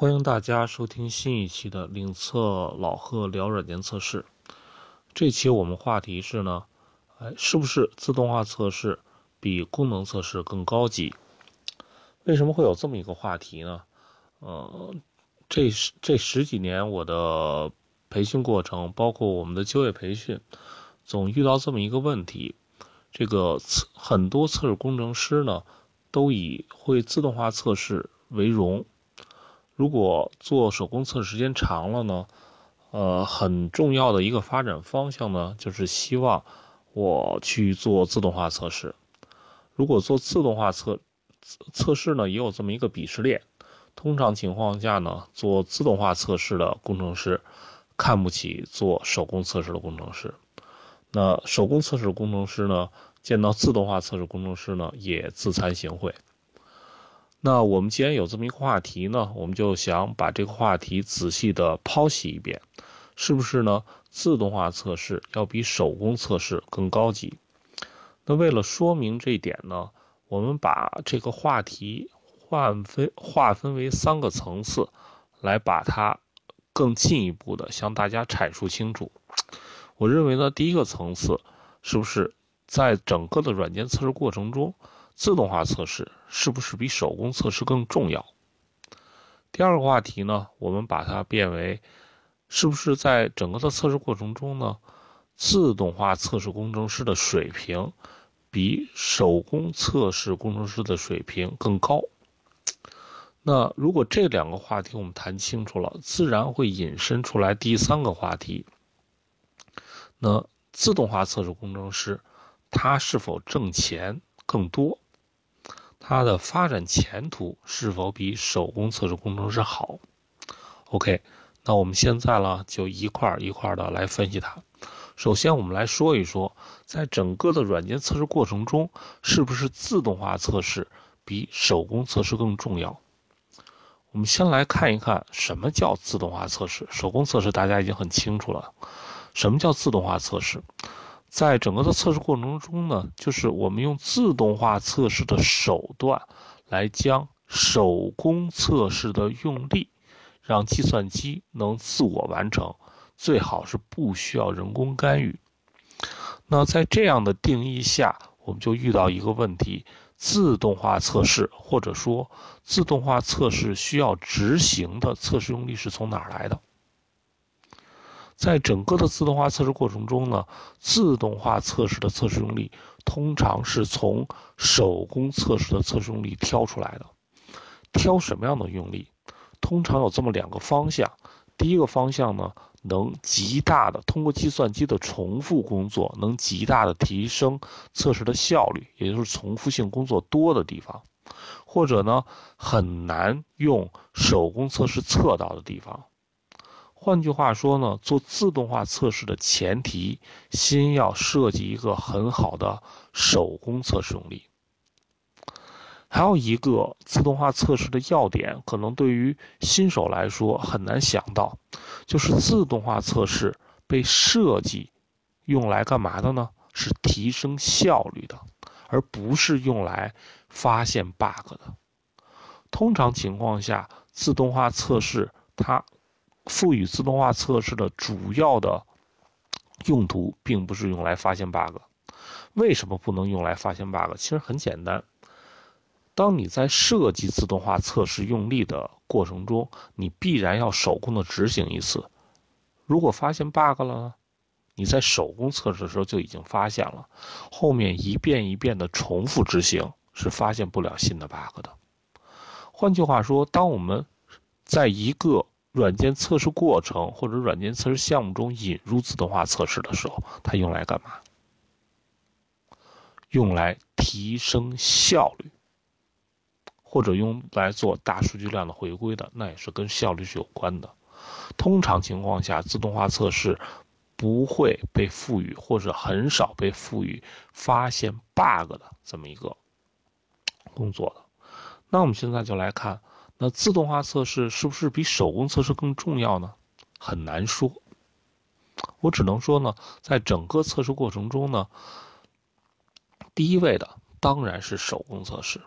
欢迎大家收听新一期的领测老贺聊软件测试。这期我们话题是呢，哎，是不是自动化测试比功能测试更高级？为什么会有这么一个话题呢？呃，这十这十几年我的培训过程，包括我们的就业培训，总遇到这么一个问题：这个测很多测试工程师呢，都以会自动化测试为荣。如果做手工测试时间长了呢，呃，很重要的一个发展方向呢，就是希望我去做自动化测试。如果做自动化测测试呢，也有这么一个鄙视链。通常情况下呢，做自动化测试的工程师看不起做手工测试的工程师。那手工测试工程师呢，见到自动化测试工程师呢，也自惭形秽。那我们既然有这么一个话题呢，我们就想把这个话题仔细的剖析一遍，是不是呢？自动化测试要比手工测试更高级？那为了说明这一点呢，我们把这个话题划分划分为三个层次，来把它更进一步的向大家阐述清楚。我认为呢，第一个层次是不是在整个的软件测试过程中？自动化测试是不是比手工测试更重要？第二个话题呢，我们把它变为，是不是在整个的测试过程中呢，自动化测试工程师的水平比手工测试工程师的水平更高？那如果这两个话题我们谈清楚了，自然会引申出来第三个话题。那自动化测试工程师他是否挣钱更多？它的发展前途是否比手工测试工程师好？OK，那我们现在呢就一块一块的来分析它。首先，我们来说一说，在整个的软件测试过程中，是不是自动化测试比手工测试更重要？我们先来看一看什么叫自动化测试。手工测试大家已经很清楚了，什么叫自动化测试？在整个的测试过程中呢，就是我们用自动化测试的手段，来将手工测试的用力，让计算机能自我完成，最好是不需要人工干预。那在这样的定义下，我们就遇到一个问题：自动化测试或者说自动化测试需要执行的测试用力是从哪儿来的？在整个的自动化测试过程中呢，自动化测试的测试用力通常是从手工测试的测试用力挑出来的。挑什么样的用力？通常有这么两个方向。第一个方向呢，能极大的通过计算机的重复工作，能极大的提升测试的效率，也就是重复性工作多的地方，或者呢，很难用手工测试测到的地方。换句话说呢，做自动化测试的前提，先要设计一个很好的手工测试用力。还有一个自动化测试的要点，可能对于新手来说很难想到，就是自动化测试被设计用来干嘛的呢？是提升效率的，而不是用来发现 bug 的。通常情况下，自动化测试它。赋予自动化测试的主要的用途，并不是用来发现 bug。为什么不能用来发现 bug？其实很简单。当你在设计自动化测试用力的过程中，你必然要手工的执行一次。如果发现 bug 了，你在手工测试的时候就已经发现了，后面一遍一遍的重复执行是发现不了新的 bug 的。换句话说，当我们在一个软件测试过程或者软件测试项目中引入自动化测试的时候，它用来干嘛？用来提升效率，或者用来做大数据量的回归的，那也是跟效率是有关的。通常情况下，自动化测试不会被赋予，或者很少被赋予发现 bug 的这么一个工作的。那我们现在就来看。那自动化测试是不是比手工测试更重要呢？很难说。我只能说呢，在整个测试过程中呢，第一位的当然是手工测试。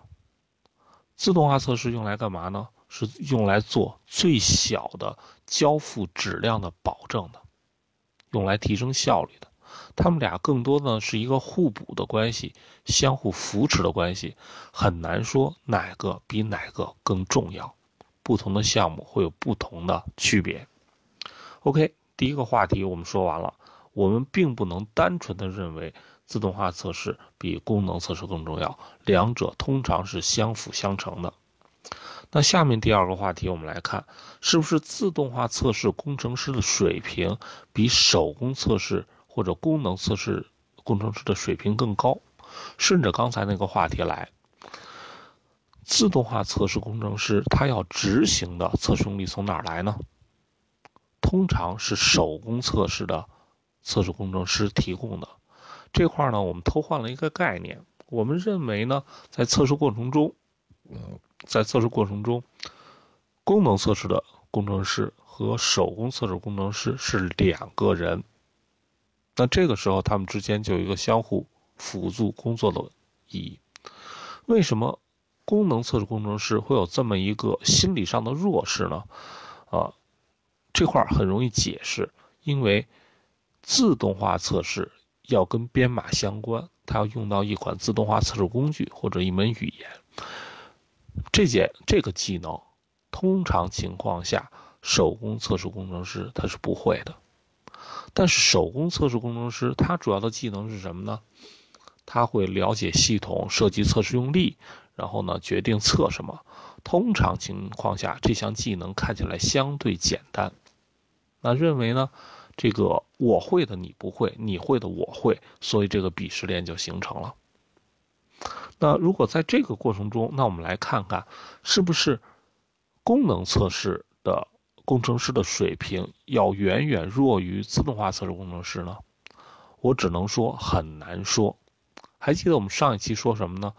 自动化测试用来干嘛呢？是用来做最小的交付质量的保证的，用来提升效率的。他们俩更多呢是一个互补的关系，相互扶持的关系，很难说哪个比哪个更重要。不同的项目会有不同的区别。OK，第一个话题我们说完了。我们并不能单纯的认为自动化测试比功能测试更重要，两者通常是相辅相成的。那下面第二个话题，我们来看，是不是自动化测试工程师的水平比手工测试或者功能测试工程师的水平更高？顺着刚才那个话题来，自动化测试工程师他要执行的测试用力从哪儿来呢？通常是手工测试的。测试工程师提供的这块呢，我们偷换了一个概念。我们认为呢，在测试过程中，嗯在测试过程中，功能测试的工程师和手工测试工程师是两个人。那这个时候，他们之间就有一个相互辅助工作的意义。为什么功能测试工程师会有这么一个心理上的弱势呢？啊，这块很容易解释，因为。自动化测试要跟编码相关，它要用到一款自动化测试工具或者一门语言。这件这个技能，通常情况下，手工测试工程师他是不会的。但是手工测试工程师他主要的技能是什么呢？他会了解系统，设计测试用例，然后呢决定测什么。通常情况下，这项技能看起来相对简单。那认为呢？这个我会的你不会，你会的我会，所以这个鄙视链就形成了。那如果在这个过程中，那我们来看看，是不是功能测试的工程师的水平要远远弱于自动化测试工程师呢？我只能说很难说。还记得我们上一期说什么呢？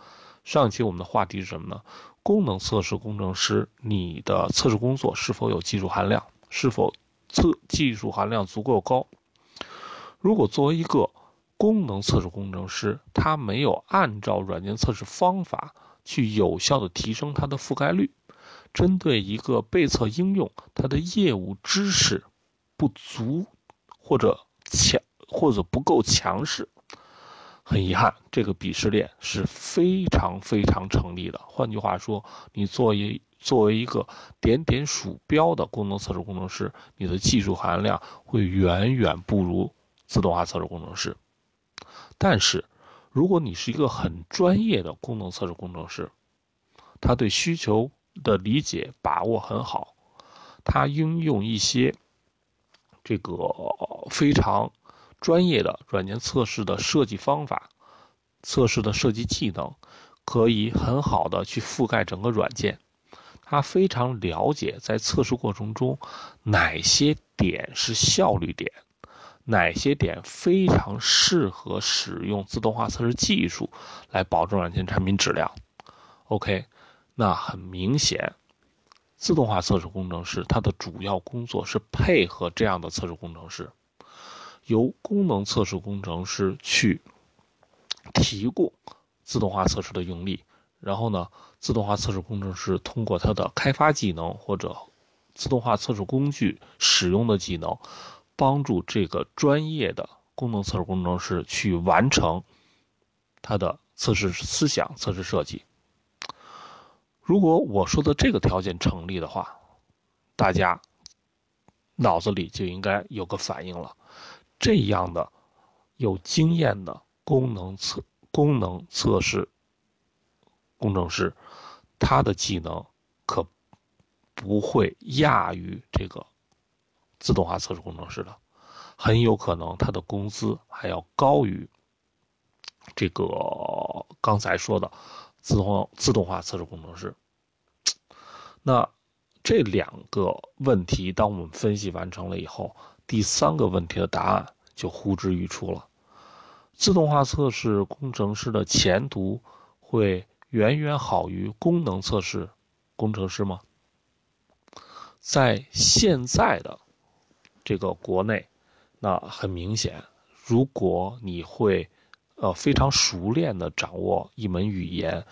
上一期我们的话题是什么呢？功能测试工程师，你的测试工作是否有技术含量？是否？测技术含量足够高。如果作为一个功能测试工程师，他没有按照软件测试方法去有效的提升它的覆盖率，针对一个被测应用，它的业务知识不足或者强或者不够强势，很遗憾，这个鄙视链是非常非常成立的。换句话说，你作为作为一个点点鼠标的功能测试工程师，你的技术含量会远远不如自动化测试工程师。但是，如果你是一个很专业的功能测试工程师，他对需求的理解把握很好，他应用一些这个非常专业的软件测试的设计方法、测试的设计技能，可以很好的去覆盖整个软件。他非常了解在测试过程中哪些点是效率点，哪些点非常适合使用自动化测试技术来保证软件产品质量。OK，那很明显，自动化测试工程师他的主要工作是配合这样的测试工程师，由功能测试工程师去提供自动化测试的用例。然后呢，自动化测试工程师通过他的开发技能或者自动化测试工具使用的技能，帮助这个专业的功能测试工程师去完成他的测试思想、测试设计。如果我说的这个条件成立的话，大家脑子里就应该有个反应了：这样的有经验的功能测功能测试。工程师，他的技能可不会亚于这个自动化测试工程师的，很有可能他的工资还要高于这个刚才说的自动自动化测试工程师。那这两个问题，当我们分析完成了以后，第三个问题的答案就呼之欲出了：自动化测试工程师的前途会。远远好于功能测试工程师吗？在现在的这个国内，那很明显，如果你会呃非常熟练的掌握一门语言，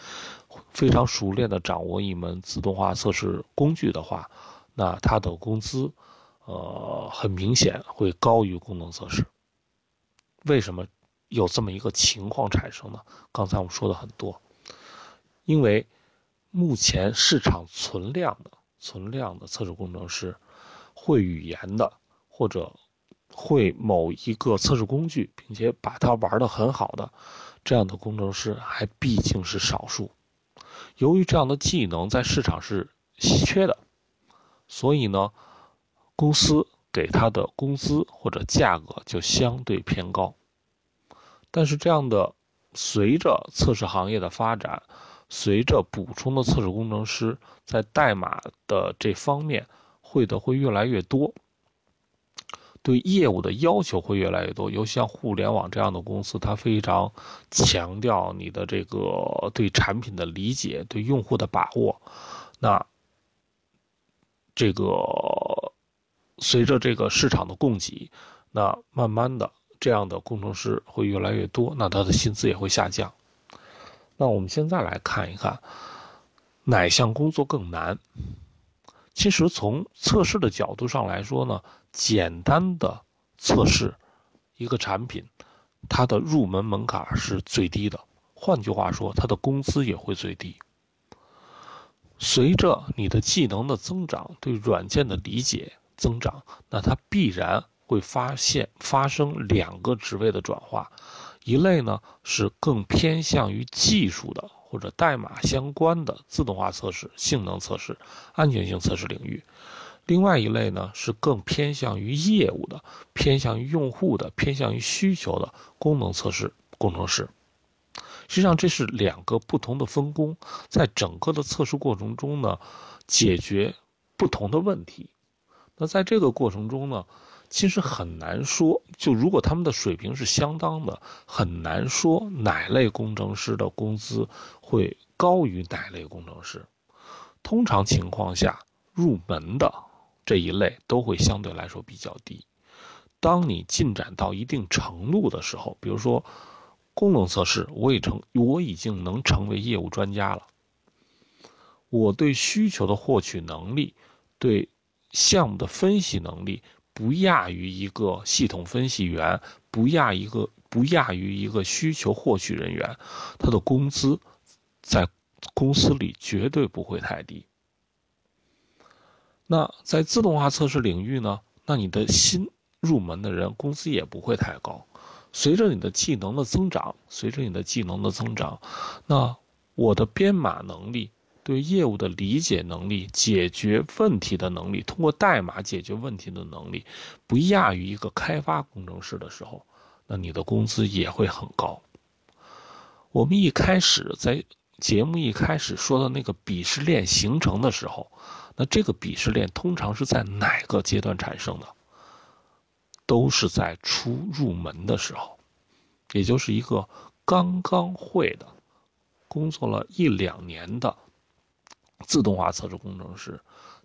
非常熟练的掌握一门自动化测试工具的话，那他的工资，呃，很明显会高于功能测试。为什么有这么一个情况产生呢？刚才我们说的很多，因为目前市场存量的存量的测试工程师，会语言的或者会某一个测试工具，并且把它玩的很好的这样的工程师，还毕竟是少数。由于这样的技能在市场是稀缺的，所以呢，公司给他的工资或者价格就相对偏高。但是这样的，随着测试行业的发展，随着补充的测试工程师在代码的这方面会的会越来越多。对业务的要求会越来越多，尤其像互联网这样的公司，它非常强调你的这个对产品的理解、对用户的把握。那这个随着这个市场的供给，那慢慢的这样的工程师会越来越多，那他的薪资也会下降。那我们现在来看一看，哪项工作更难？其实从测试的角度上来说呢。简单的测试一个产品，它的入门门槛是最低的。换句话说，它的工资也会最低。随着你的技能的增长，对软件的理解增长，那它必然会发现发生两个职位的转化。一类呢是更偏向于技术的或者代码相关的自动化测试、性能测试、安全性测试领域。另外一类呢，是更偏向于业务的、偏向于用户的、偏向于需求的功能测试工程师。实际上，这是两个不同的分工，在整个的测试过程中呢，解决不同的问题。那在这个过程中呢，其实很难说，就如果他们的水平是相当的，很难说哪类工程师的工资会高于哪类工程师。通常情况下，入门的。这一类都会相对来说比较低。当你进展到一定程度的时候，比如说功能测试，我已成我已经能成为业务专家了。我对需求的获取能力，对项目的分析能力，不亚于一个系统分析员，不亚一个不亚于一个需求获取人员，他的工资在公司里绝对不会太低。那在自动化测试领域呢？那你的新入门的人工资也不会太高。随着你的技能的增长，随着你的技能的增长，那我的编码能力、对业务的理解能力、解决问题的能力、通过代码解决问题的能力，不亚于一个开发工程师的时候，那你的工资也会很高。我们一开始在节目一开始说的那个鄙视链形成的时候。那这个鄙视链通常是在哪个阶段产生的？都是在初入门的时候，也就是一个刚刚会的、工作了一两年的自动化测试工程师，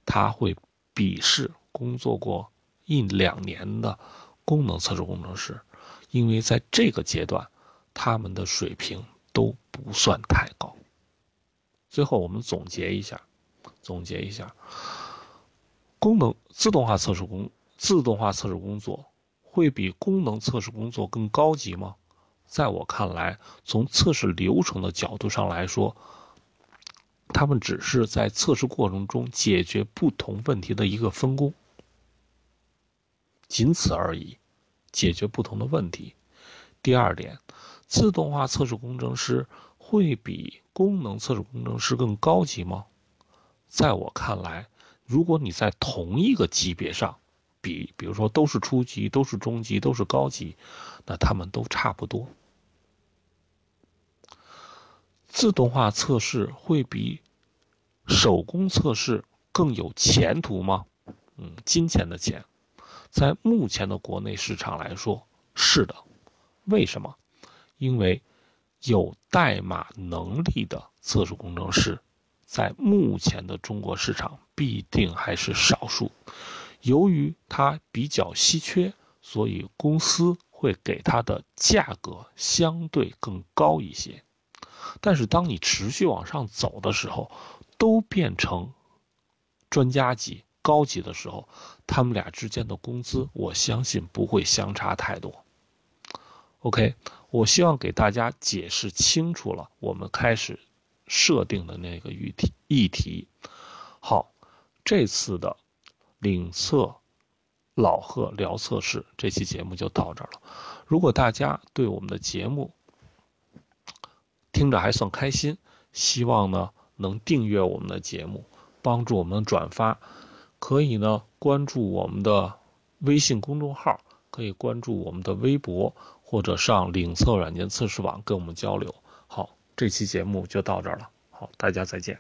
他会鄙视工作过一两年的功能测试工程师，因为在这个阶段，他们的水平都不算太高。最后，我们总结一下。总结一下，功能自动化测试工自动化测试工作会比功能测试工作更高级吗？在我看来，从测试流程的角度上来说，他们只是在测试过程中解决不同问题的一个分工，仅此而已，解决不同的问题。第二点，自动化测试工程师会比功能测试工程师更高级吗？在我看来，如果你在同一个级别上，比比如说都是初级、都是中级、都是高级，那他们都差不多。自动化测试会比手工测试更有前途吗？嗯，金钱的钱，在目前的国内市场来说是的。为什么？因为有代码能力的测试工程师。在目前的中国市场，必定还是少数。由于它比较稀缺，所以公司会给它的价格相对更高一些。但是当你持续往上走的时候，都变成专家级、高级的时候，他们俩之间的工资，我相信不会相差太多。OK，我希望给大家解释清楚了，我们开始设定的那个议题议题。好，这次的领测老贺聊测试这期节目就到这儿了。如果大家对我们的节目听着还算开心，希望呢能订阅我们的节目，帮助我们转发。可以呢关注我们的微信公众号，可以关注我们的微博。或者上领测软件测试网跟我们交流。好，这期节目就到这儿了。好，大家再见。